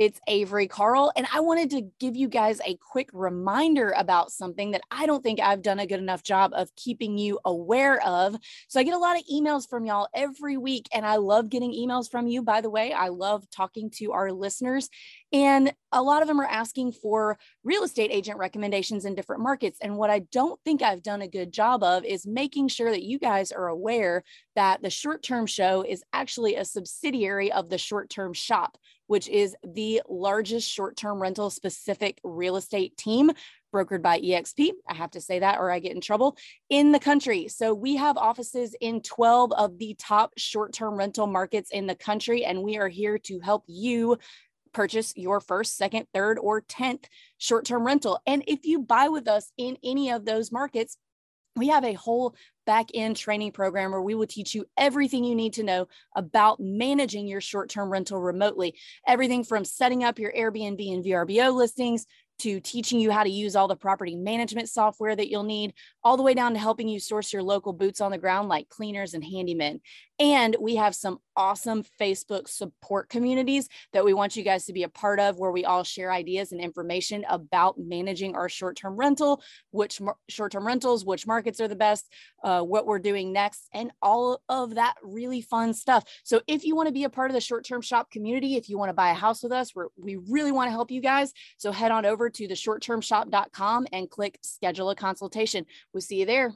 It's Avery Carl, and I wanted to give you guys a quick reminder about something that I don't think I've done a good enough job of keeping you aware of. So, I get a lot of emails from y'all every week, and I love getting emails from you. By the way, I love talking to our listeners. And a lot of them are asking for real estate agent recommendations in different markets. And what I don't think I've done a good job of is making sure that you guys are aware that the short term show is actually a subsidiary of the short term shop, which is the largest short term rental specific real estate team brokered by EXP. I have to say that or I get in trouble in the country. So we have offices in 12 of the top short term rental markets in the country, and we are here to help you purchase your first, second, third, or 10th short term rental. And if you buy with us in any of those markets, we have a whole back end training program where we will teach you everything you need to know about managing your short term rental remotely. Everything from setting up your Airbnb and VRBO listings to teaching you how to use all the property management software that you'll need, all the way down to helping you source your local boots on the ground like cleaners and handymen. And we have some awesome Facebook support communities that we want you guys to be a part of, where we all share ideas and information about managing our short term rental, which mar- short term rentals, which markets are the best, uh, what we're doing next, and all of that really fun stuff. So, if you want to be a part of the short term shop community, if you want to buy a house with us, we really want to help you guys. So, head on over to the shorttermshop.com and click schedule a consultation. We'll see you there.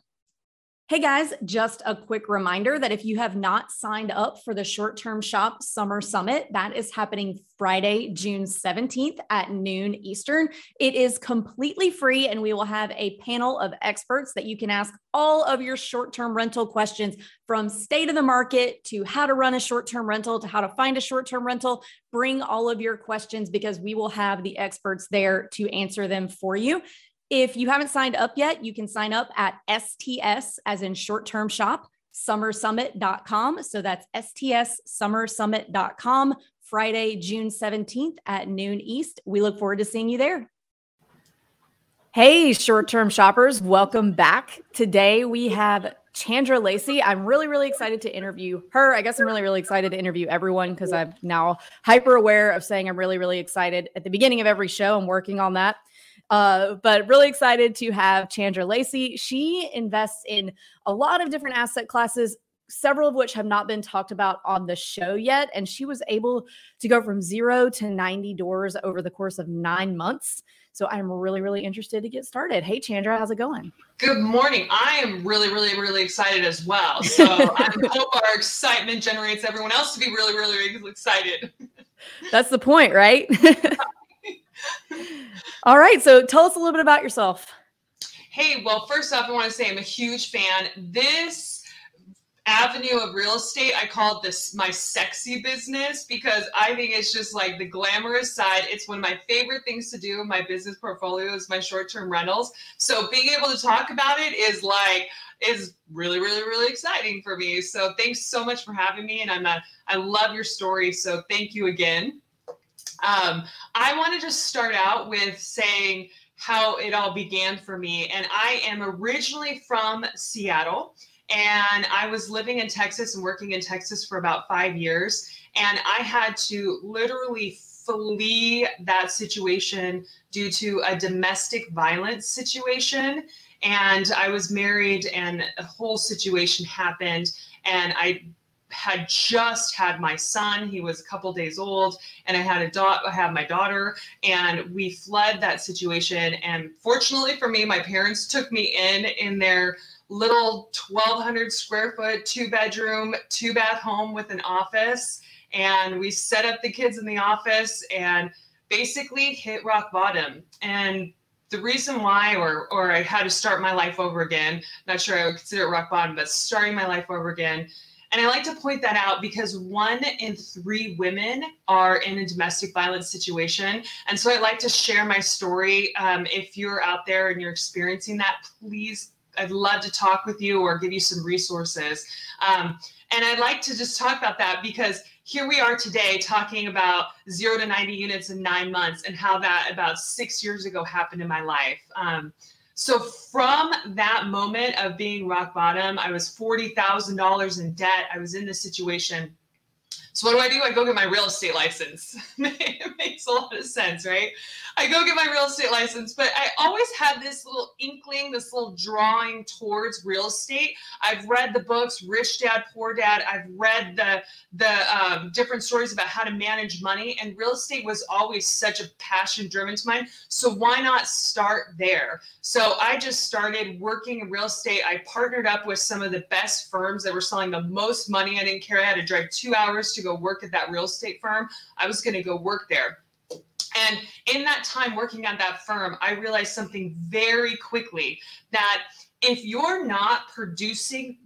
Hey guys, just a quick reminder that if you have not signed up for the short term shop summer summit, that is happening Friday, June 17th at noon Eastern. It is completely free, and we will have a panel of experts that you can ask all of your short term rental questions from state of the market to how to run a short term rental to how to find a short term rental. Bring all of your questions because we will have the experts there to answer them for you. If you haven't signed up yet, you can sign up at STS as in short term shop, summersummit.com. So that's STS summersummit.com, Friday, June 17th at noon East. We look forward to seeing you there. Hey, short term shoppers, welcome back. Today we have Chandra Lacy. I'm really, really excited to interview her. I guess I'm really, really excited to interview everyone because I'm now hyper aware of saying I'm really, really excited at the beginning of every show. I'm working on that. Uh, but really excited to have Chandra Lacy. She invests in a lot of different asset classes, several of which have not been talked about on the show yet. And she was able to go from zero to 90 doors over the course of nine months. So I'm really, really interested to get started. Hey, Chandra, how's it going? Good morning. I am really, really, really excited as well. So I hope our excitement generates everyone else to be really, really, really excited. That's the point, right? All right. So tell us a little bit about yourself. Hey, well, first off, I want to say I'm a huge fan. This avenue of real estate, I call this my sexy business because I think it's just like the glamorous side. It's one of my favorite things to do in my business portfolio is my short-term rentals. So being able to talk about it is like is really, really, really exciting for me. So thanks so much for having me. And I'm a, I love your story. So thank you again. Um, I want to just start out with saying how it all began for me. And I am originally from Seattle, and I was living in Texas and working in Texas for about five years. And I had to literally flee that situation due to a domestic violence situation. And I was married, and a whole situation happened. And I had just had my son. He was a couple days old, and I had a daughter. I had my daughter, and we fled that situation. And fortunately for me, my parents took me in in their little 1,200 square foot, two bedroom, two bath home with an office, and we set up the kids in the office and basically hit rock bottom. And the reason why, or or I had to start my life over again. Not sure I would consider it rock bottom, but starting my life over again And I like to point that out because one in three women are in a domestic violence situation. And so I like to share my story. Um, if you're out there and you're experiencing that, please, I'd love to talk with you or give you some resources. Um, and I'd like to just talk about that because here we are today talking about zero to 90 units in nine months and how that about six years ago happened in my life. Um, so from that moment of being rock bottom, I was $40,000 in debt. I was in this situation. So what do I do? I go get my real estate license. it makes a lot of sense, right? I go get my real estate license, but I always had this little inkling, this little drawing towards real estate. I've read the books Rich Dad Poor Dad. I've read the the um, different stories about how to manage money, and real estate was always such a passion driven to mine. So why not start there? So I just started working in real estate. I partnered up with some of the best firms that were selling the most money. I didn't care. I had to drive two hours to go work at that real estate firm. I was going to go work there. And in that time working at that firm, I realized something very quickly that if you're not producing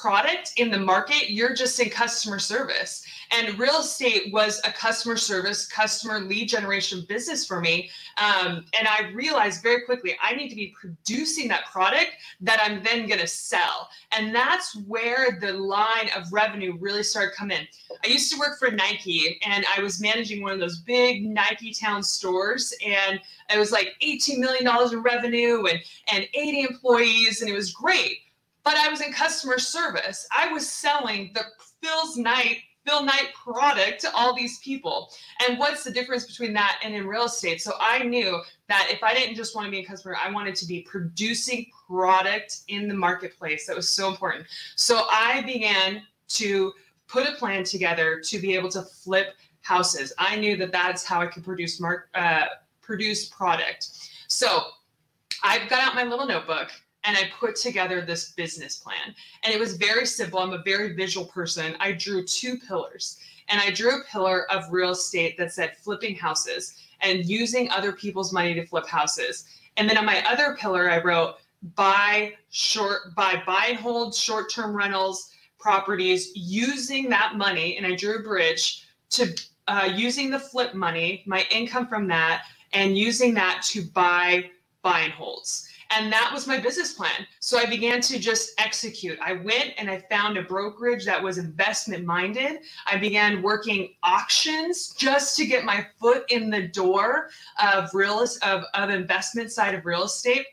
product in the market, you're just in customer service. And real estate was a customer service, customer lead generation business for me. Um, and I realized very quickly I need to be producing that product that I'm then going to sell. And that's where the line of revenue really started coming in. I used to work for Nike and I was managing one of those big Nike town stores. And it was like $18 million in revenue and, and 80 employees. And it was great but I was in customer service. I was selling the Phil's Knight Phil Knight product to all these people. And what's the difference between that and in real estate? So I knew that if I didn't just want to be a customer, I wanted to be producing product in the marketplace. That was so important. So I began to put a plan together to be able to flip houses. I knew that that's how I could produce mark uh, produce product. So I've got out my little notebook and I put together this business plan. And it was very simple. I'm a very visual person. I drew two pillars, and I drew a pillar of real estate that said flipping houses and using other people's money to flip houses. And then on my other pillar, I wrote buy short, buy, buy and hold short term rentals properties using that money. And I drew a bridge to uh, using the flip money, my income from that, and using that to buy buy and holds. And that was my business plan. So I began to just execute. I went and I found a brokerage that was investment minded. I began working auctions just to get my foot in the door of real of, of investment side of real estate.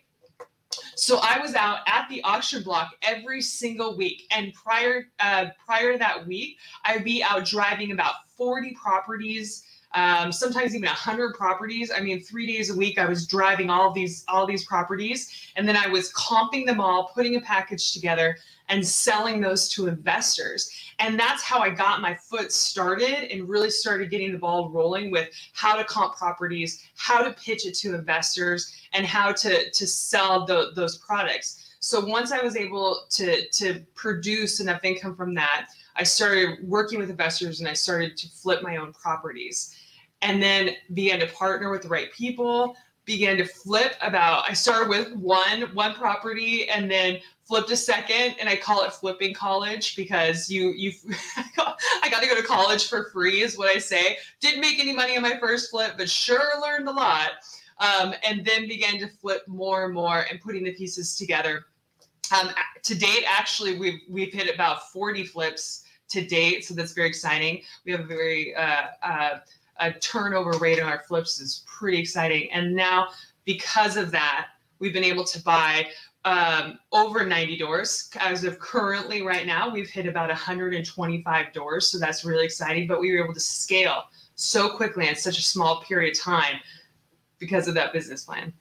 So I was out at the auction block every single week, and prior uh, prior to that week, I'd be out driving about 40 properties um, sometimes even 100 properties. I mean three days a week i was driving all these all these properties and then i was comping them all putting a package together and selling those to investors. And that's how i got my foot started and really started getting the ball rolling with how to comp properties how to pitch it to investors and how to to sell the, those products. So once i was able to to produce enough income from that I started working with investors and I started to flip my own properties and then began to partner with the right people began to flip about i started with one one property and then flipped a second and i call it flipping college because you you i got to go to college for free is what i say. Didn't make any money on my first flip but sure learned a lot um, and then began to flip more and more and putting the pieces together. Um, to date actually we've we've hit about 40 flips to date so that's very exciting. We have a very uh, uh, a turnover rate on our flips is pretty exciting. And now, because of that, we've been able to buy um, over 90 doors. As of currently, right now, we've hit about 125 doors. So that's really exciting. But we were able to scale so quickly in such a small period of time because of that business plan.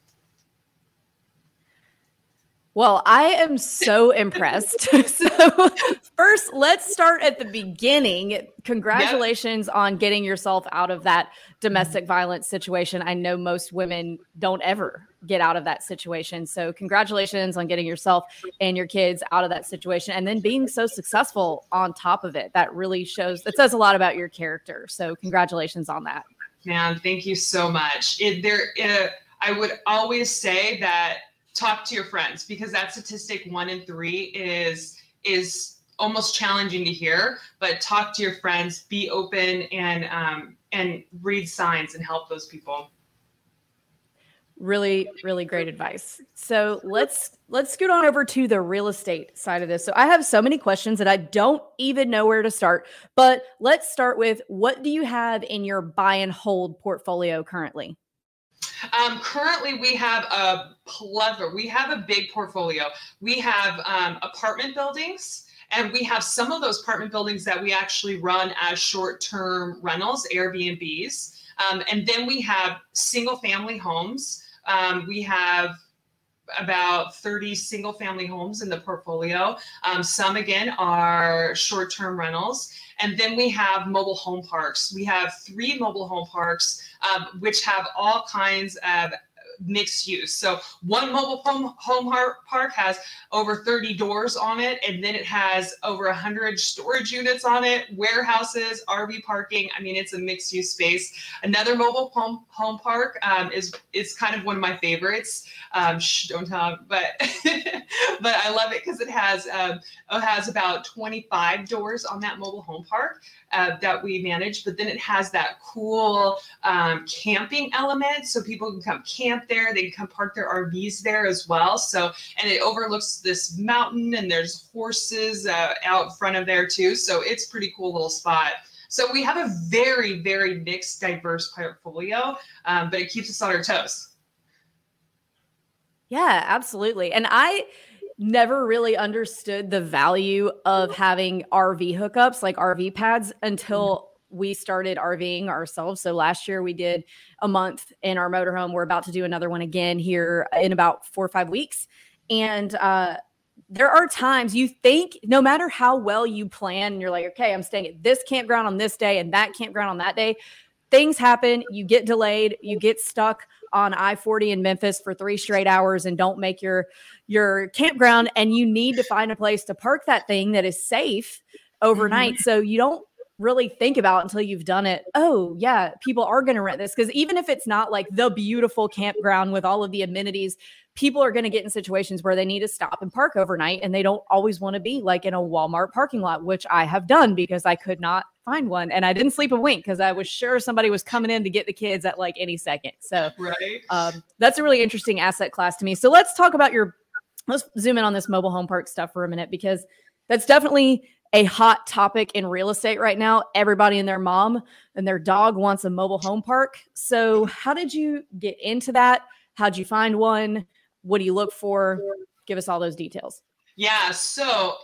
Well, I am so impressed. so, first, let's start at the beginning. Congratulations yep. on getting yourself out of that domestic violence situation. I know most women don't ever get out of that situation. So, congratulations on getting yourself and your kids out of that situation and then being so successful on top of it. That really shows, that says a lot about your character. So, congratulations on that. Man, thank you so much. It, there, uh, I would always say that talk to your friends because that statistic one in three is is almost challenging to hear, but talk to your friends, be open, and um, and read signs and help those people. Really really great advice. So let's let's scoot on over to the real estate side of this. So i have so many questions that i don't even know where to start but let's start with what do you have in your buy and hold portfolio currently um, currently, we have a plethora. We have a big portfolio. We have um, apartment buildings, and we have some of those apartment buildings that we actually run as short-term rentals, Airbnbs. Um, and then we have single-family homes. Um, we have about 30 single family homes in the portfolio. Um, some, again, are short term rentals. And then we have mobile home parks. We have three mobile home parks, um, which have all kinds of mixed use. So one mobile home home park has over 30 doors on it, and then it has over 100 storage units on it, warehouses, RV parking. I mean, it's a mixed use space. Another mobile home home park um, is is kind of one of my favorites. Um, shh, don't tell, but but I love it because it has um, it has about 25 doors on that mobile home park uh, that we manage, but then it has that cool um, camping element. So people can come camp there, they can come park their RVs there as well. So, and it overlooks this mountain and there's horses uh, out front of there too. So it's pretty cool little spot. So we have a very, very mixed, diverse portfolio, um, but it keeps us on our toes. Yeah, absolutely. And I, never really understood the value of having RV hookups like RV pads until mm-hmm. we started RVing ourselves. So last year we did a month in our motorhome. We're about to do another one again here in about four or five weeks. And uh, there are times you think no matter how well you plan, and you're like, okay, I'm staying at this campground on this day and that campground on that day. Things happen, you get delayed, you get stuck on I-40 in Memphis for three straight hours and don't make your your campground and you need to find a place to park that thing that is safe overnight. Mm-hmm. So you don't really think about until you've done it. Oh, yeah, people are going to rent this because even if it's not like the beautiful campground with all of the amenities, people are going to get in situations where they need to stop and park overnight and they don't always want to be like in a Walmart parking lot, which I have done because I could not find one and I didn't sleep a wink because I was sure somebody was coming in to get the kids at like any second. So, right. Um, that's a really interesting asset class to me. So, let's talk about your let's zoom in on this mobile home park stuff for a minute because that's definitely a hot topic in real estate right now. Everybody and their mom and their dog wants a mobile home park. So, how did you get into that? How'd you find one? What do you look for? Give us all those details. Yeah. So,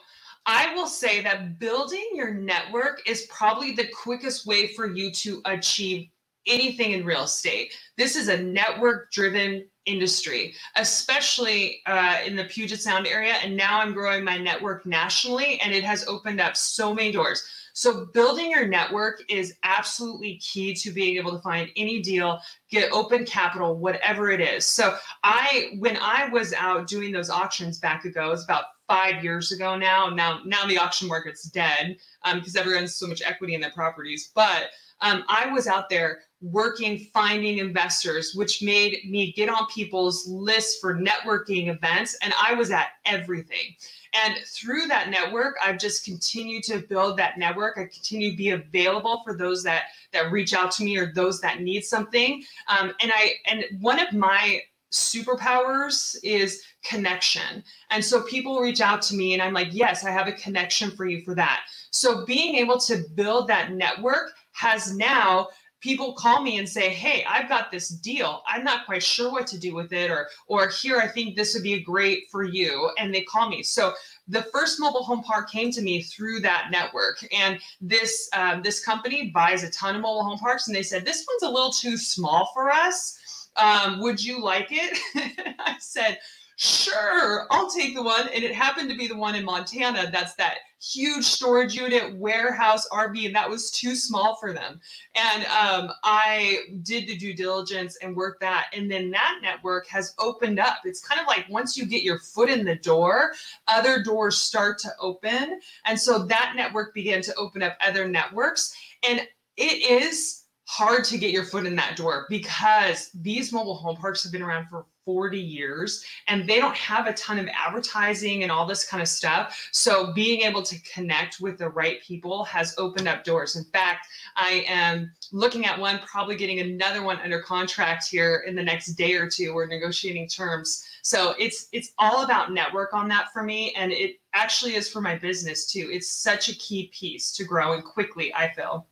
I will say that building your network is probably the quickest way for you to achieve anything in real estate. This is a network driven industry, especially uh, in the Puget Sound area. And now I'm growing my network nationally, and it has opened up so many doors. So, building your network is absolutely key to being able to find any deal, get open capital, whatever it is. So, I, when I was out doing those auctions back ago, it was about five years ago now. Now, now the auction market's dead because um, so much equity in their properties. But um, I was out there working, finding investors, which made me get on people's lists for networking events. And I was at everything. And through that network, I've just continued to build that network. I continue to be available for those that that reach out to me or those that need something. Um, and I and one of my superpowers is connection. And so people reach out to me and I'm like, yes, I have a connection for you for that. So being able to build that network has now people call me and say hey i've got this deal. I'm not quite sure what to do with it or or here i think this would be great for you and they call me. So the first mobile home park came to me through that network and this um, this company buys a ton of mobile home parks and they said this one's a little too small for us. Um, would you like it? I said sure, I'll take the one. And it happened to be the one in Montana. That's that huge storage unit, warehouse, RV, and that was too small for them. And um, I did the due diligence and worked that. And then that network has opened up. It's kind of like once you get your foot in the door, other doors start to open. And so that network began to open up other networks. And it is hard to get your foot in that door because these mobile home parks have been around for 40 years and they don't have a ton of advertising and all this kind of stuff. So being able to connect with the right people has opened up doors. In fact, I am looking at one, probably getting another one under contract here in the next day or two. We're negotiating terms. So it's it's all about network on that for me. And it actually is for my business too. It's such a key piece to growing quickly, I feel.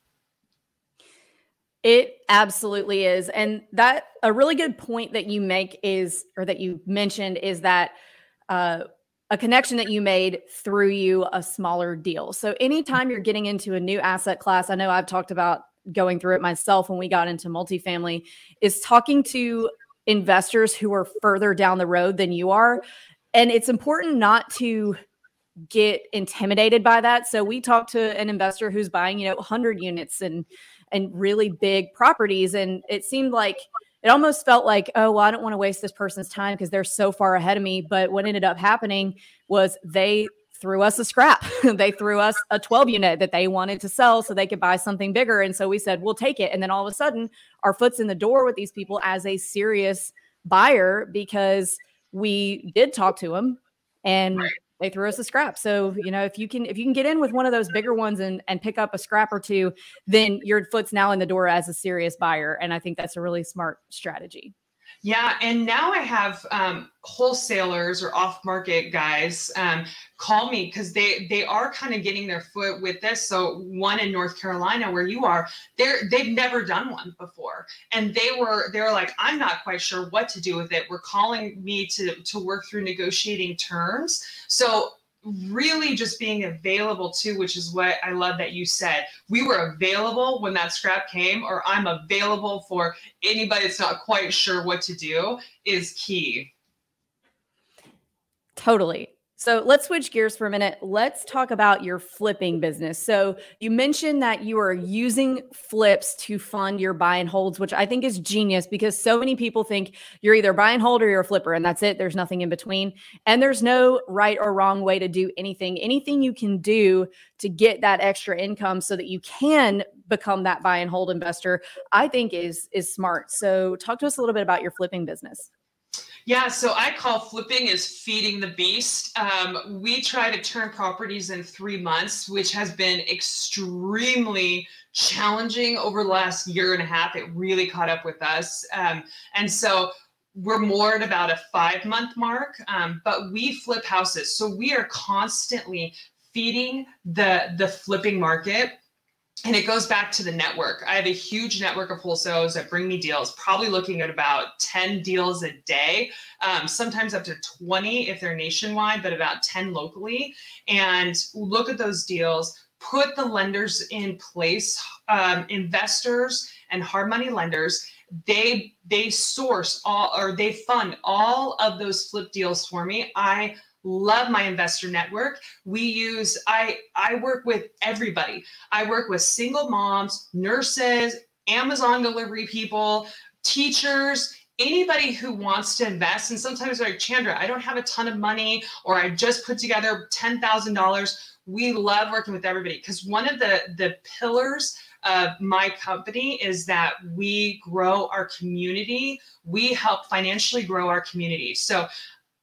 It absolutely is. And that a really good point that you make is, or that you mentioned, is that uh, a connection that you made through you a smaller deal. So anytime you're getting into a new asset class, I know I've talked about going through it myself when we got into multifamily, is talking to investors who are further down the road than you are. And it's important not to get intimidated by that. So we talked to an investor who's buying, you know, 100 units and and really big properties. And it seemed like it almost felt like, oh, well, I don't want to waste this person's time because they're so far ahead of me. But what ended up happening was they threw us a scrap. they threw us a 12 unit that they wanted to sell so they could buy something bigger. And so we said, we'll take it. And then all of a sudden, our foot's in the door with these people as a serious buyer because we did talk to them and they threw us a scrap. So, you know, if you can if you can get in with one of those bigger ones and and pick up a scrap or two, then your foot's now in the door as a serious buyer. And I think that's a really smart strategy. Yeah, and now I have um, wholesalers or off-market guys um, call me because they they are kind of getting their foot with this. So one in North Carolina, where you are, they're they've never done one before, and they were they were like, I'm not quite sure what to do with it. We're calling me to to work through negotiating terms. So really just being available too, which is what I love that you said. We were available when that scrap came, or I'm available for anybody that's not quite sure what to do is key. Totally. So let's switch gears for a minute. Let's talk about your flipping business. So you mentioned that you are using flips to fund your buy and holds, which I think is genius because so many people think you're either buy and hold or you're a flipper, and that's it. There's nothing in between. And there's no right or wrong way to do anything. Anything you can do to get that extra income so that you can become that buy and hold investor, I think is is smart. So talk to us a little bit about your flipping business. Yeah, so I call flipping is feeding the beast. Um, we try to turn properties in three months, which has been extremely challenging over the last year and a half. It really caught up with us. Um, and so we're more at about a five month mark, um, but we flip houses. So we are constantly feeding the, the flipping market and it goes back to the network. I have a huge network of wholesalers that bring me deals, probably looking at about 10 deals a day, um, sometimes up to 20 if they're nationwide, but about 10 locally. And look at those deals, put the lenders in place, um, investors and hard money lenders. They they source all or they fund all of those flip deals for me. I love my investor network. We use i i work with everybody. I work with single moms nurses amazon delivery people teachers anybody who wants to invest. And sometimes like chandra i don't have a ton of money or i just put together $10000 we love working with everybody because one of the the pillars of my company is that we grow our community. We help financially grow our community. So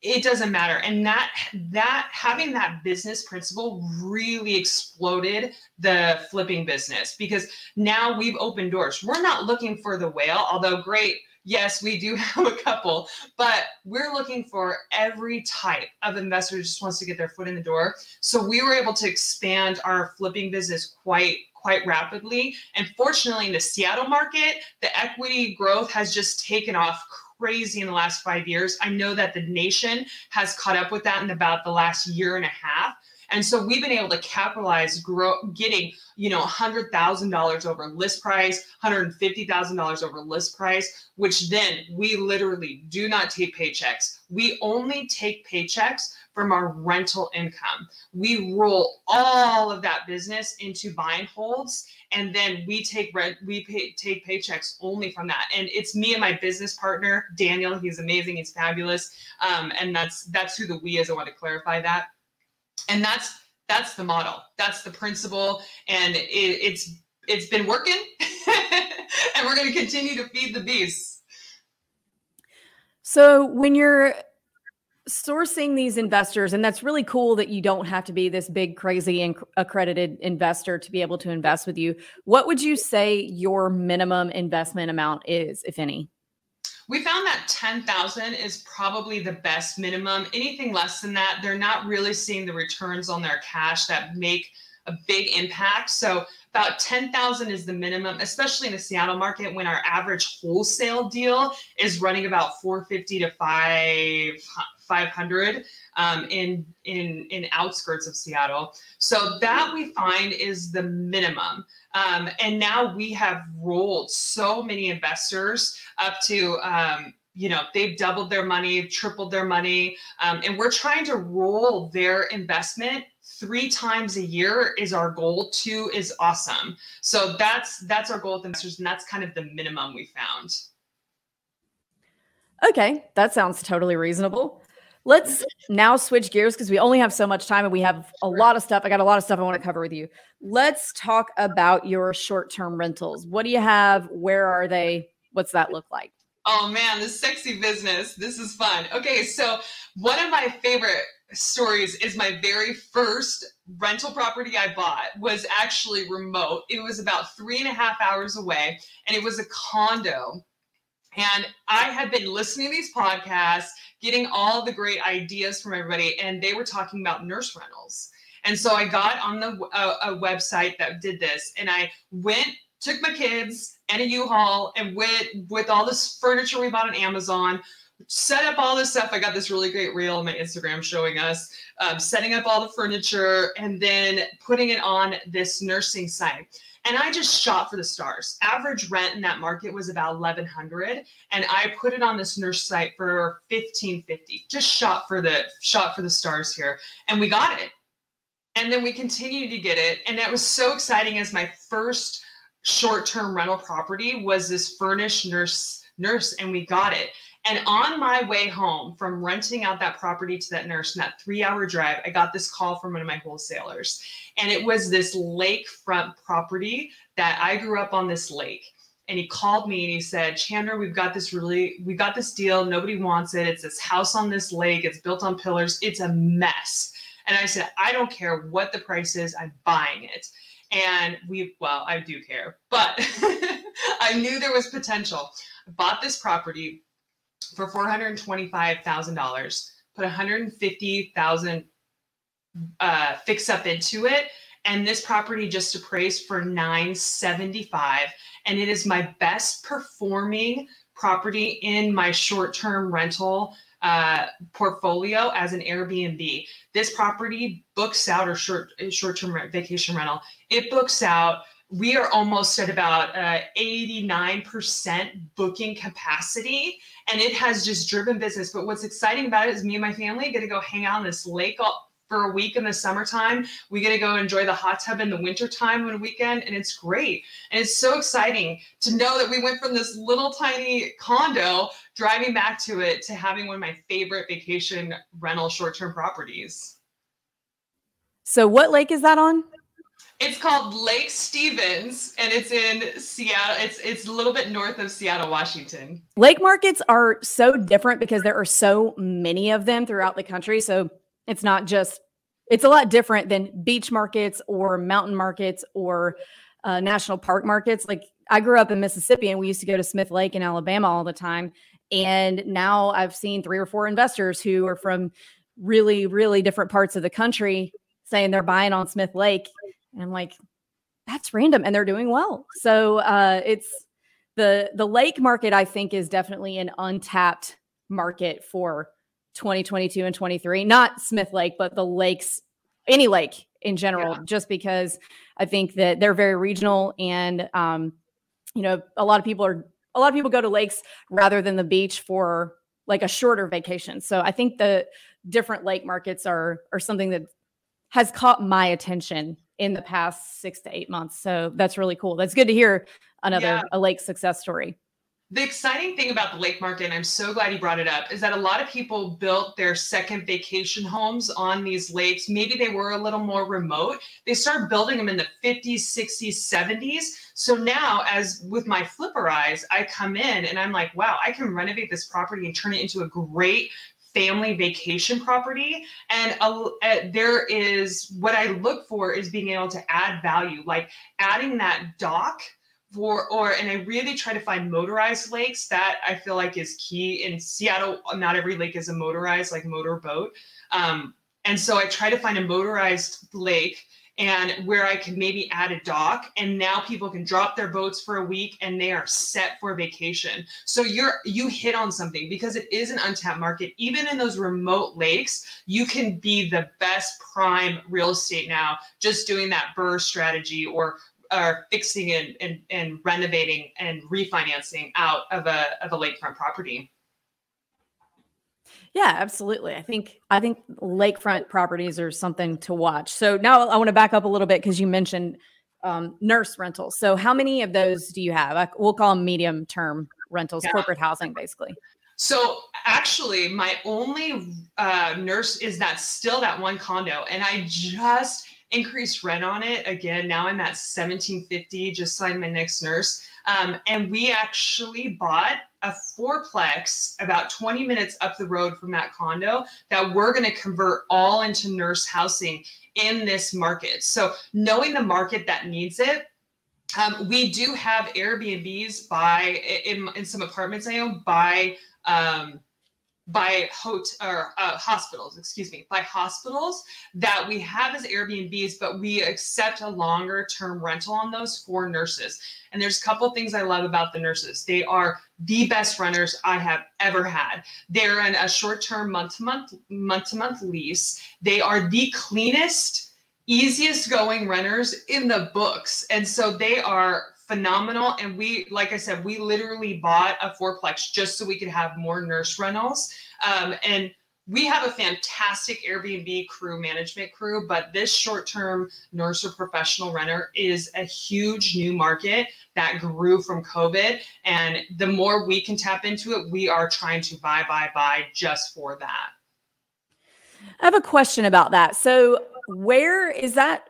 it doesn't matter. And that that having that business principle really exploded the flipping business because now we've opened doors. We're not looking for the whale although great yes we do have a couple but we're looking for every type of investor who just wants to get their foot in the door. So we were able to expand our flipping business quite quite rapidly. And fortunately in the seattle market the equity growth has just taken off crazy in the last five years. I know that the nation has caught up with that in about the last year and a half. And so we've been able to capitalize, grow, getting you know hundred thousand dollars over list price, hundred and fifty thousand dollars over list price, which then we literally do not take paychecks. We only take paychecks from our rental income. We roll all of that business into buy and holds, and then we take rent, we pay, take paychecks only from that. And it's me and my business partner, Daniel. He's amazing. He's fabulous. Um, and that's that's who the we is. I want to clarify that. And that's that's the model. That's the principle, and it, it's it's been working and we're going to continue to feed the beasts. So when you're sourcing these investors, and that's really cool that you don't have to be this big, crazy, accredited investor to be able to invest with you. What would you say your minimum investment amount is, if any? We found that 10,000 is probably the best minimum. Anything less than that, they're not really seeing the returns on their cash that make a big impact. So about 10,000 is the minimum, especially in the Seattle market when our average wholesale deal is running about 450 to 5 500 um, in in in outskirts of Seattle. So that we find is the minimum. Um, and now we have rolled so many investors up to um, you know they've doubled their money tripled their money um, and we're trying to roll their investment three times a year is our goal two is awesome so that's that's our goal with investors and that's kind of the minimum we found okay that sounds totally reasonable let's now switch gears because we only have so much time and we have a lot of stuff i got a lot of stuff i want to cover with you let's talk about your short-term rentals what do you have where are they what's that look like Oh man, this sexy business. This is fun. Okay, so one of my favorite stories is my very first rental property I bought was actually remote. It was about three and a half hours away, and it was a condo. And I had been listening to these podcasts, getting all the great ideas from everybody, and they were talking about nurse rentals. And so I got on the a website that did this, and I went took my kids and a U-Haul and went with all this furniture we bought on Amazon, set up all this stuff. I got this really great reel on my Instagram showing us um, setting up all the furniture and then putting it on this nursing site. And I just shot for the stars. Average rent in that market was about 1100 and I put it on this nurse site for 1550. Just shot for the shot for the stars here and we got it. And then we continued to get it and that was so exciting as my first short-term rental property was this furnished nurse nurse and we got it and on my way home from renting out that property to that nurse in that three hour drive i got this call from one of my wholesalers. And it was this lakefront property that i grew up on this lake. And he called me and he said chandra we've got this really we got this deal. Nobody wants it. It's this house on this lake. It's built on pillars. It's a mess. And i said i don't care what the price is. I'm buying it. And we, well, I do care, but I knew there was potential. I bought this property for $425,000, put 150,000 uh, fix up into it. And this property just appraised for 975 and it is my best performing property in my short-term rental uh, portfolio as an Airbnb. This property books out or short short-term vacation rental. It books out. We are almost at about uh, 89% booking capacity, and it has just driven business. But what's exciting about it is me and my family get to go hang out on this lake all, for a week in the summertime. We get to go enjoy the hot tub in the wintertime on a weekend, and it's great. And it's so exciting to know that we went from this little tiny condo driving back to it to having one of my favorite vacation rental short term properties. So, what lake is that on? It's called Lake Stevens and it's in Seattle. It's it's a little bit north of Seattle, Washington. Lake markets are so different because there are so many of them throughout the country. So it's not just, it's a lot different than beach markets or mountain markets or uh, national park markets. Like I grew up in Mississippi and we used to go to Smith Lake in Alabama all the time. And now I've seen three or four investors who are from really, really different parts of the country saying they're buying on Smith Lake. And I'm like, that's random. And they're doing well. So uh, it's the the lake market, I think, is definitely an untapped market for 2022 and 23 not smith lake but the lakes any lake in general yeah. just because i think that they're very regional and um, you know a lot of people are a lot of people go to lakes rather than the beach for like a shorter vacation so i think the different lake markets are are something that has caught my attention in the past six to eight months so that's really cool that's good to hear another yeah. a lake success story The exciting thing about the lake market, and I'm so glad you brought it up, is that a lot of people built their second vacation homes on these lakes. Maybe they were a little more remote. They started building them in the 50s, 60s, 70s. So now, as with my flipper eyes, I come in and I'm like, wow, I can renovate this property and turn it into a great family vacation property and there is what i look for is being able to add value like adding that dock for or and I really try to find motorized lakes that I feel like is key in Seattle. Not every lake is a motorized like motor boat, um, and so I try to find a motorized lake and where I can maybe add a dock and now people can drop their boats for a week and they are set for vacation. So you're you hit on something because it is an untapped market. Even in those remote lakes, you can be the best prime real estate now just doing that BRRRR strategy or are fixing and, and, and renovating and refinancing out of a of a lakefront property. Yeah, absolutely. I think I think lakefront properties are something to watch. So now I want to back up a little bit because you mentioned um, nurse rentals. So how many of those do you have? We'll call them medium term rentals, yeah. corporate housing, basically. So actually, my only uh, nurse is that still that one condo, and I just increased rent on it again. Now I'm at 1750. Just signed my next nurse, um, and we actually bought a fourplex about 20 minutes up the road from that condo that we're going to convert all into nurse housing in this market. So knowing the market that needs it. Um, we do have Airbnbs by in, in some apartments I own by um, by hot or uh, hospitals, excuse me, by hospitals that we have as Airbnbs, but we accept a longer term rental on those for nurses. And there's a couple things I love about the nurses. They are the best runners I have ever had. They're in a short term month to month, month to month lease. They are the cleanest, easiest going runners in the books. And so they are phenomenal. And we, like I said, we literally bought a fourplex just so we could have more nurse rentals. Um, and we have a fantastic Airbnb crew management crew, but this short term nurse or professional renter is a huge new market that grew from COVID. And the more we can tap into it, we are trying to buy, buy, buy just for that. I have a question about that. So, where is that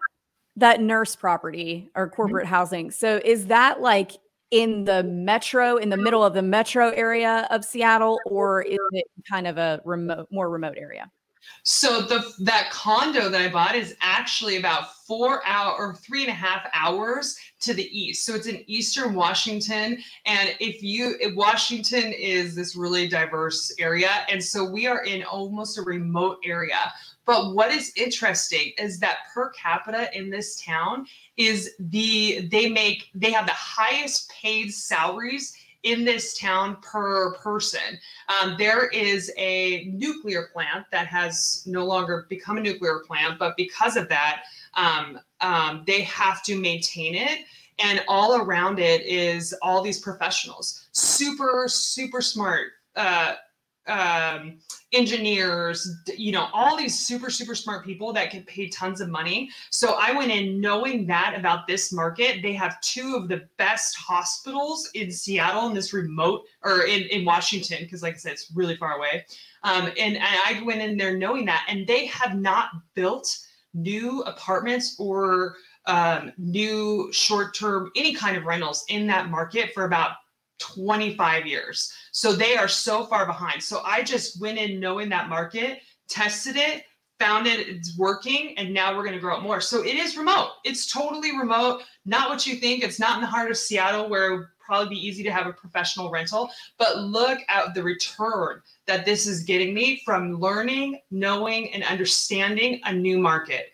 that nurse property or mm-hmm. corporate housing. So is that like in the metro, in the middle of the metro area of Seattle, or is it kind of a remote, more remote area? So the that condo that I bought is actually about four hour or three and a half hours to the east. So it's in eastern Washington, and if you if Washington is this really diverse area, and so we are in almost a remote area. But what is interesting is that per capita in this town is the they make they have the highest paid salaries in this town per person. Um, there is a nuclear plant that has no longer become a nuclear plant, but because of that, um, um, they have to maintain it. And all around it is all these professionals, super, super smart, uh, um, engineers, you know, all these super, super smart people that get paid tons of money. So I went in knowing that about this market. They have two of the best hospitals in Seattle in this remote or in, in Washington, because like I said, it's really far away. Um, and, and I went in there knowing that, and they have not built new apartments or um, new short term, any kind of rentals in that market for about 25 years. So they are so far behind. So I just went in knowing that market, tested it, found it, it's working, and now we're going to grow it more. So it is remote. It's totally remote. Not what you think. It's not in the heart of Seattle where it would probably be easy to have a professional rental. But look at the return that this is getting me from learning, knowing, and understanding a new market.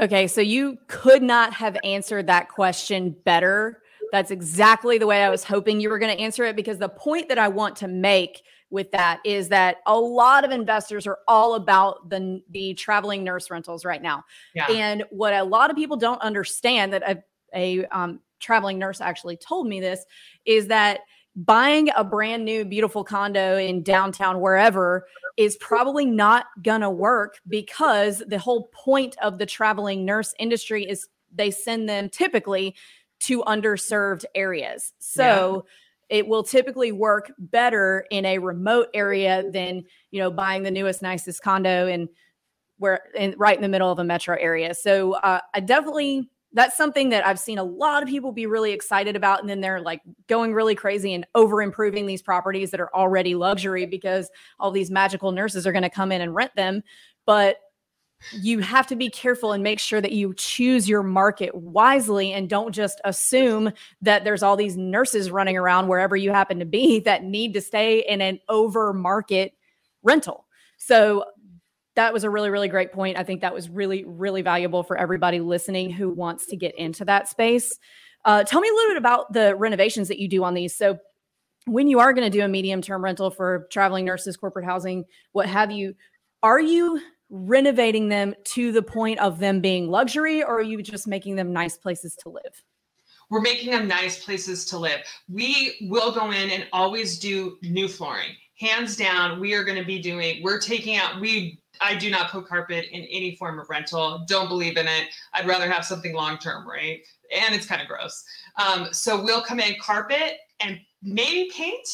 Okay, so you could not have answered that question better that's exactly the way I was hoping you were going to answer it because the point that I want to make with that is that a lot of investors are all about the the traveling nurse rentals right now. Yeah. And what a lot of people don't understand that a, a um, traveling nurse actually told me this is that buying a brand new beautiful condo in downtown wherever is probably not going to work because the whole point of the traveling nurse industry is they send them typically to underserved areas. So yeah. it will typically work better in a remote area than, you know, buying the newest, nicest condo and where in right in the middle of a metro area. So uh, I definitely that's something that I've seen a lot of people be really excited about. And then they're like going really crazy and over improving these properties that are already luxury because all these magical nurses are going to come in and rent them. But you have to be careful and make sure that you choose your market wisely and don't just assume that there's all these nurses running around wherever you happen to be that need to stay in an over market rental. So that was a really, really great point. I think that was really, really valuable for everybody listening who wants to get into that space. Uh, tell me a little bit about the renovations that you do on these. So, when you are going to do a medium term rental for traveling nurses, corporate housing, what have you, are you renovating them to the point of them being luxury or are you just making them nice places to live? We're making them nice places to live. We will go in and always do new flooring. Hands down, we are going to be doing, we're taking out, we I do not put carpet in any form of rental. Don't believe in it. I'd rather have something long term, right? And it's kind of gross. Um, so we'll come in carpet and maybe paint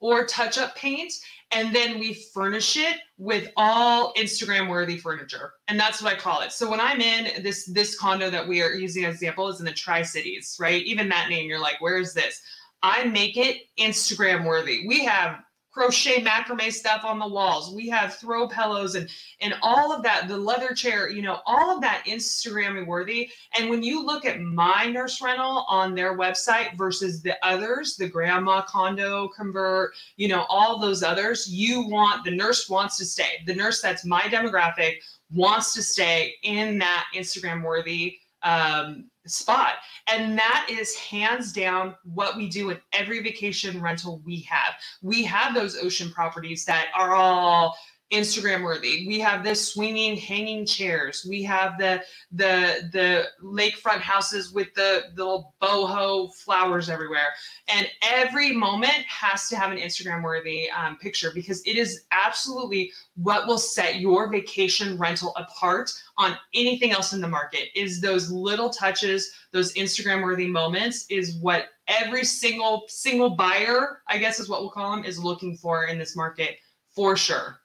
or touch up paint. And then we furnish it with all Instagram worthy furniture. And that's what I call it. So when I'm in this this condo that we are using as example is in the Tri-Cities, right? Even that name, you're like, where is this? I make it Instagram worthy. We have crochet macrame stuff on the walls. We have throw pillows and and all of that, the leather chair, you know, all of that Instagram worthy. And when you look at my nurse rental on their website versus the others, the grandma condo convert, you know, all those others, you want the nurse wants to stay. The nurse that's my demographic wants to stay in that Instagram worthy um, spot. And that is hands down what we do in every vacation rental we have. We have those ocean properties that are all Instagram worthy. We have the swinging hanging chairs. We have the the the lakefront houses with the, the little boho flowers everywhere. And every moment has to have an Instagram worthy um, picture because it is absolutely what will set your vacation rental apart on anything else in the market. Is those little touches, those Instagram worthy moments, is what every single single buyer, I guess is what we'll call them, is looking for in this market for sure.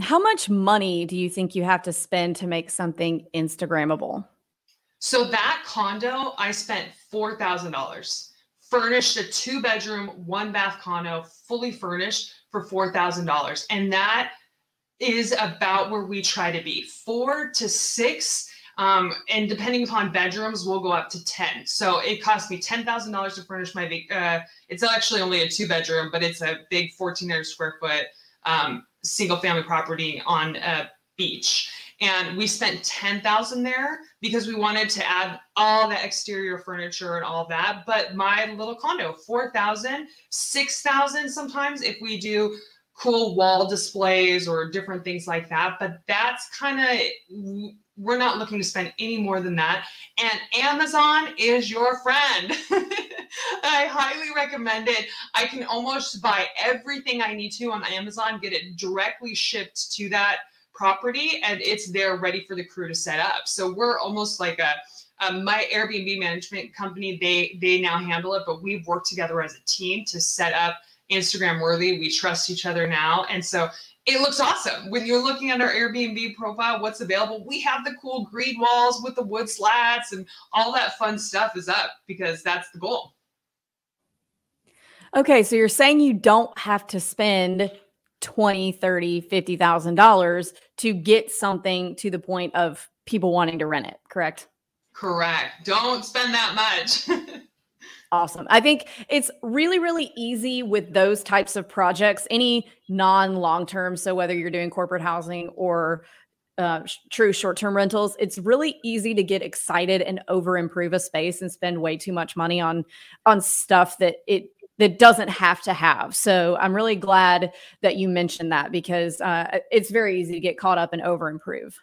How much money do you think you have to spend to make something Instagrammable? So that condo, I spent four thousand dollars, furnished a two bedroom, one bath condo, fully furnished for four thousand dollars, and that is about where we try to be, four to six. Um, and depending upon bedrooms, we'll go up to 10. So it cost me $10,000 to furnish my, uh, it's actually only a two bedroom, but it's a big 1400 square foot um, single family property on a beach. And we spent 10,000 there because we wanted to add all the exterior furniture and all that. But my little condo 4,000 6,000 sometimes if we do cool wall displays or different things like that. But that's kind of we're not looking to spend any more than that. And Amazon is your friend. I highly I can almost buy everything I need to on Amazon, get it directly shipped to that property, and it's there ready for the crew to set up. So we're almost like a um, my Airbnb management company. They they now handle it, but we've worked together as a team to set up Instagram worthy. We trust each other now, and so it looks awesome. When you're looking at our Airbnb profile, what's available, we have the cool green walls with the wood slats and all that fun stuff is up because that's the goal. Okay, so you're saying you don't have to spend 20, 30, 50,000 dollars to get something to the point of people wanting to rent it, correct? Correct. Don't spend that much. awesome. I think it's really really easy with those types of projects, any non long term, so whether you're doing corporate housing or uh, sh- true short-term rentals it's really easy to get excited and over improve a space and spend way too much money on on stuff that it that doesn't have to have. So I'm really glad that you mentioned that because uh, it's very easy to get caught up and over improve.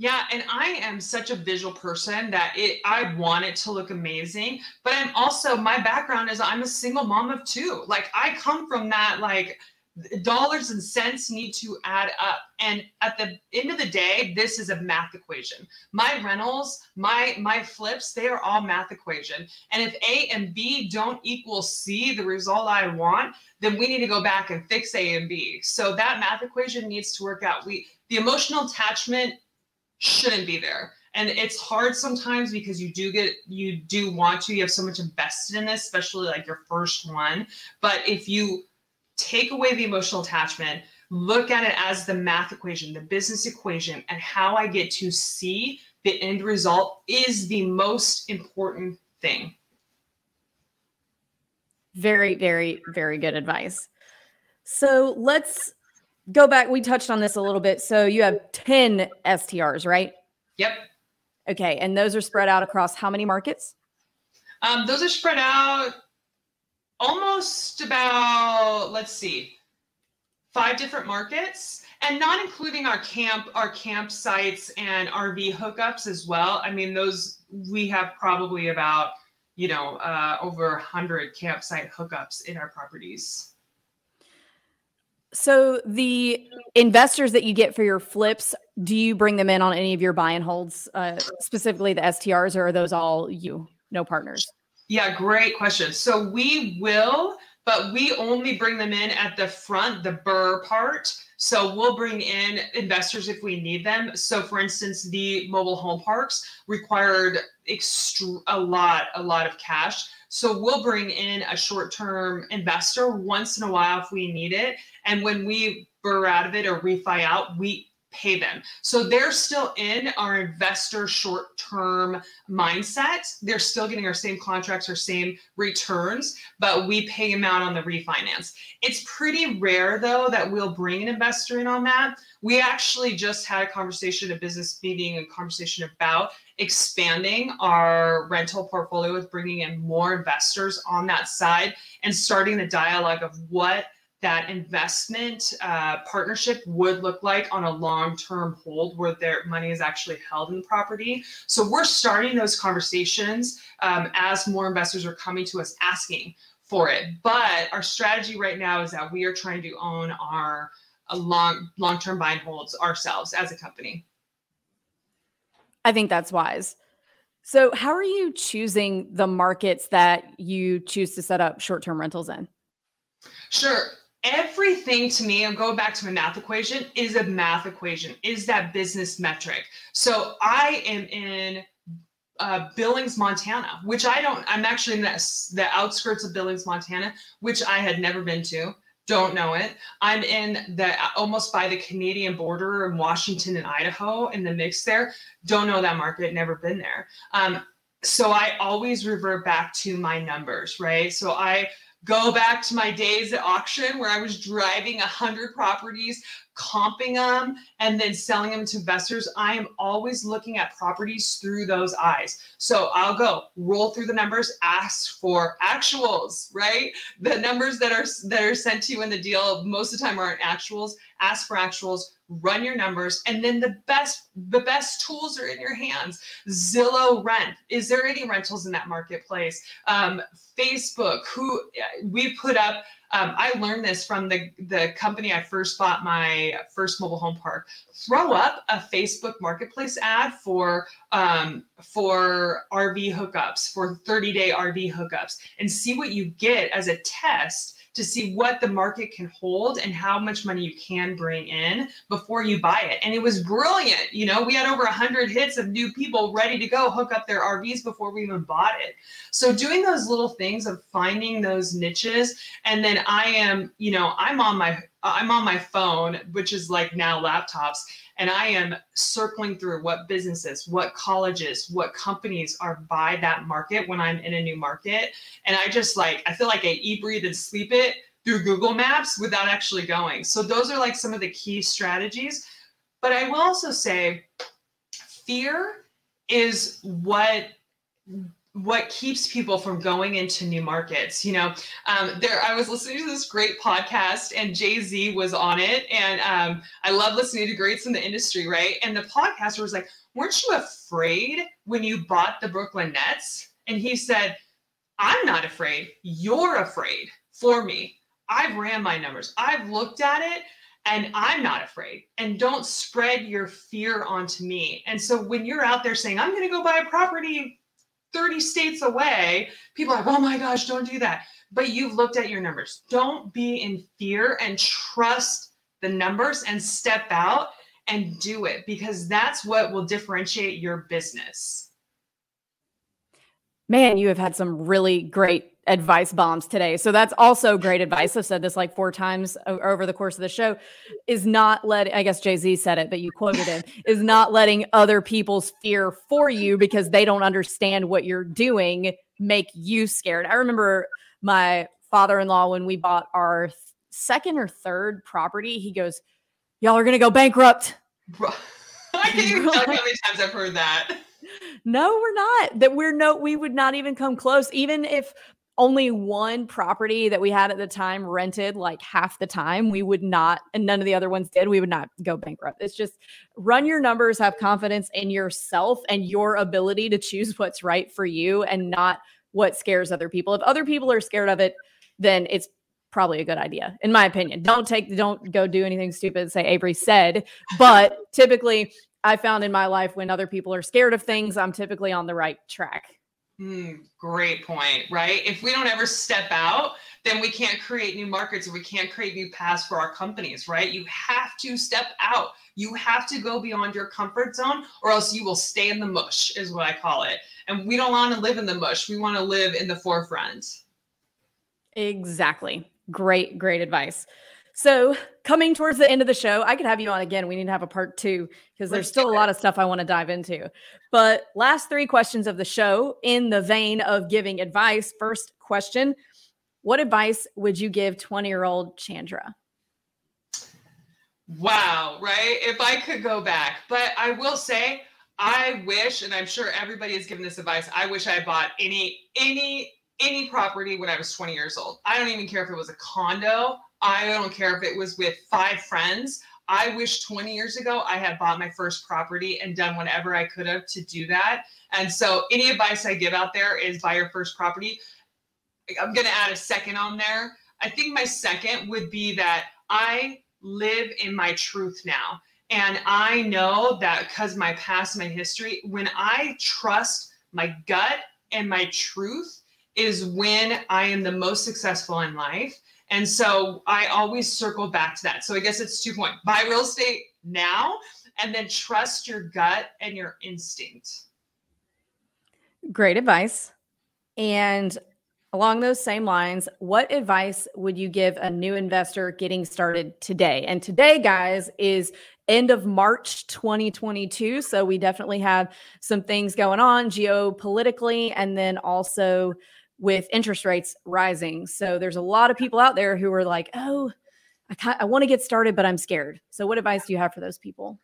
Yeah, and I am such a visual person that it I want it to look amazing, but I'm also my background is I'm a single mom of two. Like I come from that like dollars and cents need to add up. And at the end of the day this is a math equation. My rentals my my flips they are all math equation. And if a and b don't equal c the result i want then we need to go back and fix a and b. So that math equation needs to work out. We the emotional attachment shouldn't be there. And it's hard sometimes because you do get you do want to. You have so much invested in this especially like your first one. But if you take away the emotional attachment, look at it as the math equation, the business equation, and how I get to see the end result is the most important thing. Very, very, very good advice. So let's go back. We touched on this a little bit. So you have 10 STRs, right? Yep. Okay. And those are spread out across how many markets? Um, those are spread out almost about let's see five different markets and not including our camp our campsites and rv hookups as well. I mean those we have probably about you know uh, over 100 campsite hookups in our properties. So the investors that you get for your flips do you bring them in on any of your buy and holds uh, specifically the strs or are those all you no partners yeah, great question. So we will, but we only bring them in at the front, the burr part. So we'll bring in investors if we need them. So for instance, the mobile home parks required extra a lot, a lot of cash. So we'll bring in a short-term investor once in a while if we need it. And when we burr out of it or refi out, we pay them. So they're still in our investor short term mindset. They're still getting our same contracts, our same returns, but we pay them out on the refinance. It's pretty rare though that we'll bring an investor in on that. We actually just had a conversation, a business meeting, a conversation about expanding our rental portfolio with bringing in more investors on that side and starting the dialogue of what that investment uh, partnership would look like on a long-term hold where their money is actually held in the property. So we're starting those conversations um, as more investors are coming to us asking for it. But our strategy right now is that we are trying to own our uh, long long-term buy and holds ourselves as a company. I think that's wise. So how are you choosing the markets that you choose to set up short-term rentals in? Sure everything to me, I'm going back to my math equation, is a math equation, is that business metric. So I am in uh, Billings, Montana, which I don't, I'm actually in the, the outskirts of Billings, Montana, which I had never been to. Don't know it. I'm in the almost by the Canadian border in Washington and Idaho in the mix there. Don't know that market, never been there. Um, so I always revert back to my numbers, right? So I go back to my days at auction where I was driving a hundred properties, comping them, and then selling them to investors. I am always looking at properties through those eyes. So I'll go roll through the numbers, ask for actuals, right? The numbers that are that are sent to you in the deal most of the time aren't actuals. Ask for actuals, run your numbers and then the best the best tools are in your hands zillow rent is there any rentals in that marketplace um, facebook who we put up um, i learned this from the the company i first bought my first mobile home park. Throw up a facebook marketplace ad for um, for rv hookups for 30 day rv hookups and see what you get as a test to see what the market can hold and how much money you can bring in before you buy it. And it was brilliant. You know, we had over 100 hits of new people ready to go hook up their RVs before we even bought it. So doing those little things of finding those niches and then I am, you know, I'm on my I'm on my phone, which is like now laptops, and I am circling through what businesses, what colleges, what companies are by that market when I'm in a new market. And I just like, I feel like I eat, breathe, and sleep it through Google Maps without actually going. So those are like some of the key strategies. But I will also say fear is what what keeps people from going into new markets you know? Um, there i was listening to this great podcast and jay-z was on it and um, i love listening to greats in the industry right? And the podcaster was like weren't you afraid when you bought the brooklyn nets? And he said i'm not afraid. You're afraid for me. I've ran my numbers, I've looked at it, and I'm not afraid. And don't spread your fear onto me. And so when you're out there saying, I'm going to go buy a property 30 states away, people are like, oh my gosh, don't do that. But you've looked at your numbers. Don't be in fear and trust the numbers and step out and do it because that's what will differentiate your business. Man, you have had some really great advice bombs today. So that's also great advice. I've said this like four times over the course of the show is not letting, I guess Jay Z said it, but you quoted him, is not letting other people's fear for you because they don't understand what you're doing make you scared. I remember my father in law when we bought our second or third property, he goes, Y'all are going to go bankrupt. I can't even tell you how many times I've heard that. No, we're not. That we're no, we would not even come close. Even if only one property that we had at the time rented like half the time, we would not, and none of the other ones did, we would not go bankrupt. It's just run your numbers, have confidence in yourself and your ability to choose what's right for you and not what scares other people. If other people are scared of it, then it's probably a good idea, in my opinion. Don't take, don't go do anything stupid, say Avery said. But typically, I found in my life when other people are scared of things, I'm typically on the right track. Mm, great point, right? If we don't ever step out, then we can't create new markets and we can't create new paths for our companies, right? You have to step out. You have to go beyond your comfort zone, or else you will stay in the mush, is what I call it. And we don't want to live in the mush. We want to live in the forefront. Exactly. Great, great advice. So, coming towards the end of the show, I could have you on again. We need to have a part two because there's still a lot of stuff I want to dive into. But last three questions of the show in the vein of giving advice. First question What advice would you give 20 year old Chandra? Wow, right? If I could go back, but I will say, I wish, and I'm sure everybody has given this advice. I wish I bought any, any, any property when I was 20 years old. I don't even care if it was a condo. I don't care if it was with five friends. I wish 20 years ago I had bought my first property and done whatever I could have to do that. And so, any advice I give out there is buy your first property. I'm going to add a second on there. I think my second would be that I live in my truth now. And I know that because my past, my history, when I trust my gut and my truth is when I am the most successful in life. And so I always circle back to that. So I guess it's two point buy real estate now and then trust your gut and your instinct. Great advice. And along those same lines, what advice would you give a new investor getting started today? And today, guys, is end of March 2022. So we definitely have some things going on geopolitically and then also with interest rates rising. So there's a lot of people out there who are like, oh, I, I want to get started, but I'm scared. So what advice do you have for those people?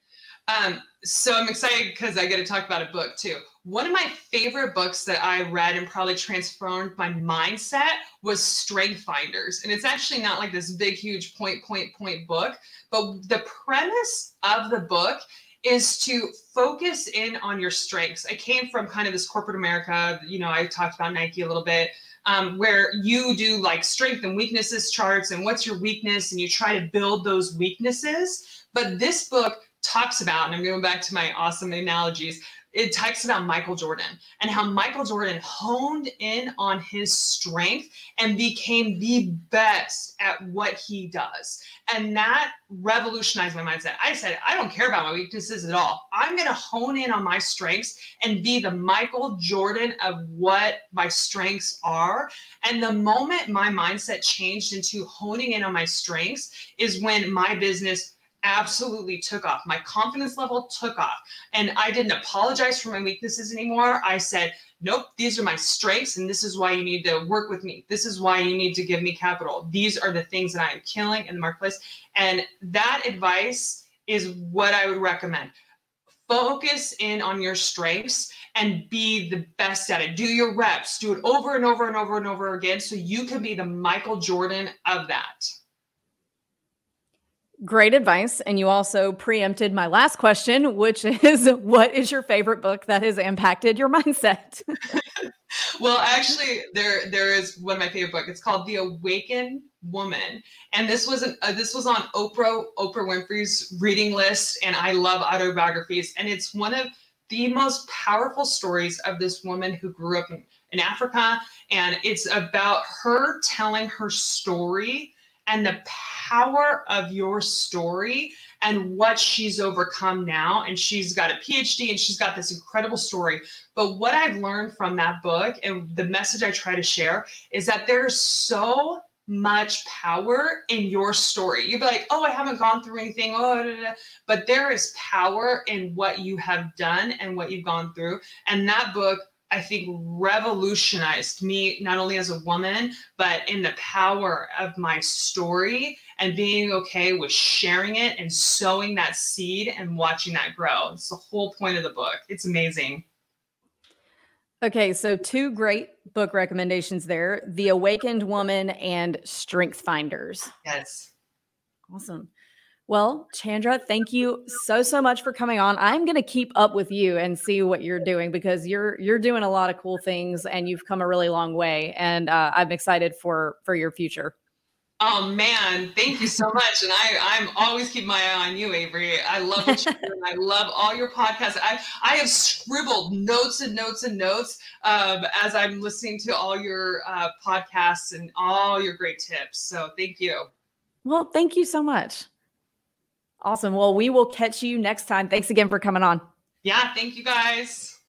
Um, so I'm excited because I get to talk about a book too. One of my favorite books that I read and probably transformed my mindset was Strength Finders. And it's actually not like this big, huge point, point, point book, but the premise of the book is to focus in on your strengths. I came from kind of this corporate America, you know, I talked about Nike a little bit, um, where you do like strength and weaknesses charts and what's your weakness, and you try to build those weaknesses. But this book talks about, and I'm going back to my awesome analogies, it talks about Michael Jordan and how Michael Jordan honed in on his strength and became the best at what he does. And that revolutionized my mindset. I said, I don't care about my weaknesses at all. I'm going to hone in on my strengths and be the Michael Jordan of what my strengths are. And the moment my mindset changed into honing in on my strengths is when my business absolutely took off. My confidence level took off. And I didn't apologize for my weaknesses anymore. I said, nope, these are my strengths, and this is why you need to work with me. This is why you need to give me capital. These are the things that I am killing in the marketplace. And that advice is what I would recommend. Focus in on your strengths and be the best at it. Do your reps, do it over and over and over and over again so you can be the Michael Jordan of that. Great advice. And you also preempted my last question, which is what is your favorite book that has impacted your mindset? well, actually, there there is one of my favorite book. It's called The Awakened Woman, and this was an uh, this was on Oprah Oprah Winfrey's reading list. And I love autobiographies, and it's one of the most powerful stories of this woman who grew up in, in Africa, and it's about her telling her story and the power of your story and what she's overcome now. And she's got a PhD and she's got this incredible story. But what I've learned from that book and the message I try to share is that there's so much power in your story. You'd be like, oh, I haven't gone through anything. Oh, da, da, da. but there is power in what you have done and what you've gone through. And that book I think revolutionized me not only as a woman, but in the power of my story and being okay with sharing it and sowing that seed and watching that grow. It's the whole point of the book. It's amazing. Okay, so two great book recommendations there The Awakened Woman and Strength Finders. Yes. Awesome. Well, Chandra, thank you so so much for coming on. I'm going to keep up with you and see what you're doing because you're you're doing a lot of cool things and you've come a really long way. And uh, I'm excited for for your future. Oh man, thank you so much. And I I'm always keep my eye on you, Avery. I love what you're doing. I love all your podcasts. I I have scribbled notes and notes and notes um, as I'm listening to all your uh, podcasts and all your great tips. So thank you. Well, thank you so much. Awesome. Well, we will catch you next time. Thanks again for coming on. Yeah, thank you guys.